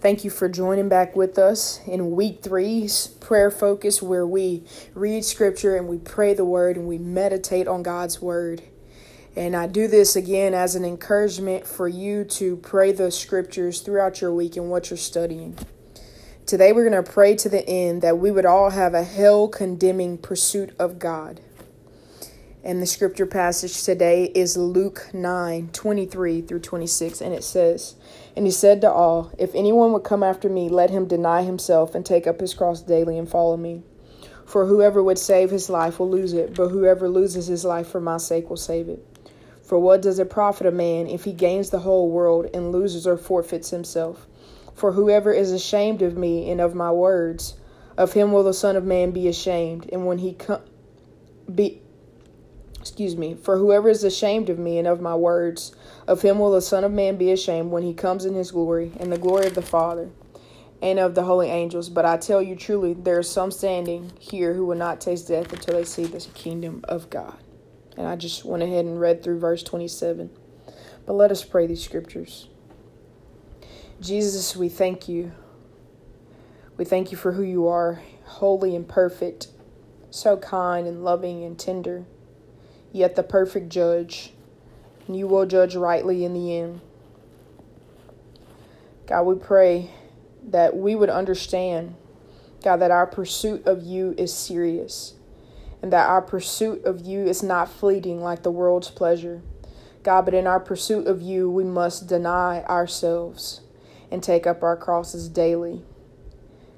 Thank you for joining back with us in week three's prayer focus, where we read scripture and we pray the word and we meditate on God's word. And I do this again as an encouragement for you to pray the scriptures throughout your week and what you're studying. Today, we're going to pray to the end that we would all have a hell condemning pursuit of God. And the scripture passage today is Luke 9 23 through 26. And it says, And he said to all, If anyone would come after me, let him deny himself and take up his cross daily and follow me. For whoever would save his life will lose it, but whoever loses his life for my sake will save it. For what does it profit a man if he gains the whole world and loses or forfeits himself? For whoever is ashamed of me and of my words, of him will the Son of Man be ashamed, and when he come be excuse me, for whoever is ashamed of me and of my words, of him will the Son of Man be ashamed when he comes in his glory, and the glory of the Father, and of the holy angels. But I tell you truly, there are some standing here who will not taste death until they see the kingdom of God. And I just went ahead and read through verse 27. But let us pray these scriptures. Jesus, we thank you. We thank you for who you are, holy and perfect, so kind and loving and tender yet the perfect judge, and you will judge rightly in the end. God, we pray that we would understand, God, that our pursuit of you is serious, and that our pursuit of you is not fleeting like the world's pleasure. God, but in our pursuit of you, we must deny ourselves and take up our crosses daily.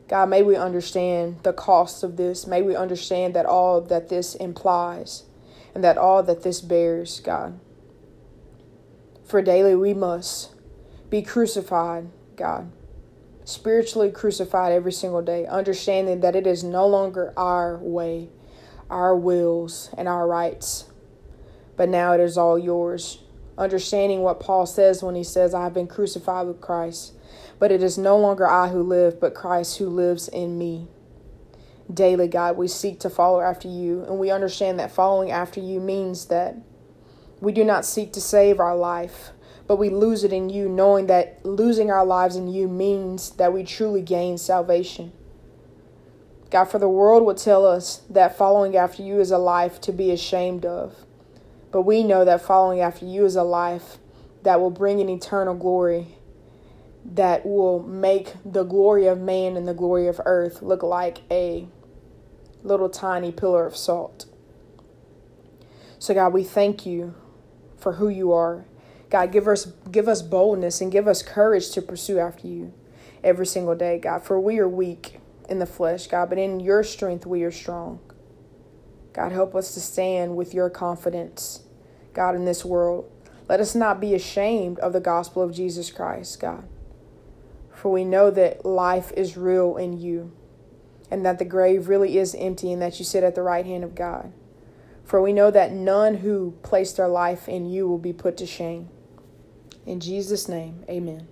God, may we understand the cost of this. May we understand that all that this implies and that all that this bears, God. For daily we must be crucified, God, spiritually crucified every single day, understanding that it is no longer our way, our wills, and our rights, but now it is all yours. Understanding what Paul says when he says, I have been crucified with Christ, but it is no longer I who live, but Christ who lives in me daily, God. We seek to follow after you, and we understand that following after you means that we do not seek to save our life, but we lose it in you, knowing that losing our lives in you means that we truly gain salvation. God, for the world would tell us that following after you is a life to be ashamed of. But we know that following after you is a life that will bring an eternal glory, that will make the glory of man and the glory of earth look like a little tiny pillar of salt. So God, we thank you for who you are. God, give us give us boldness and give us courage to pursue after you every single day, God, for we are weak in the flesh, God, but in your strength we are strong. God, help us to stand with your confidence, God, in this world. Let us not be ashamed of the gospel of Jesus Christ, God. For we know that life is real in you and that the grave really is empty and that you sit at the right hand of God. For we know that none who place their life in you will be put to shame. In Jesus' name, amen.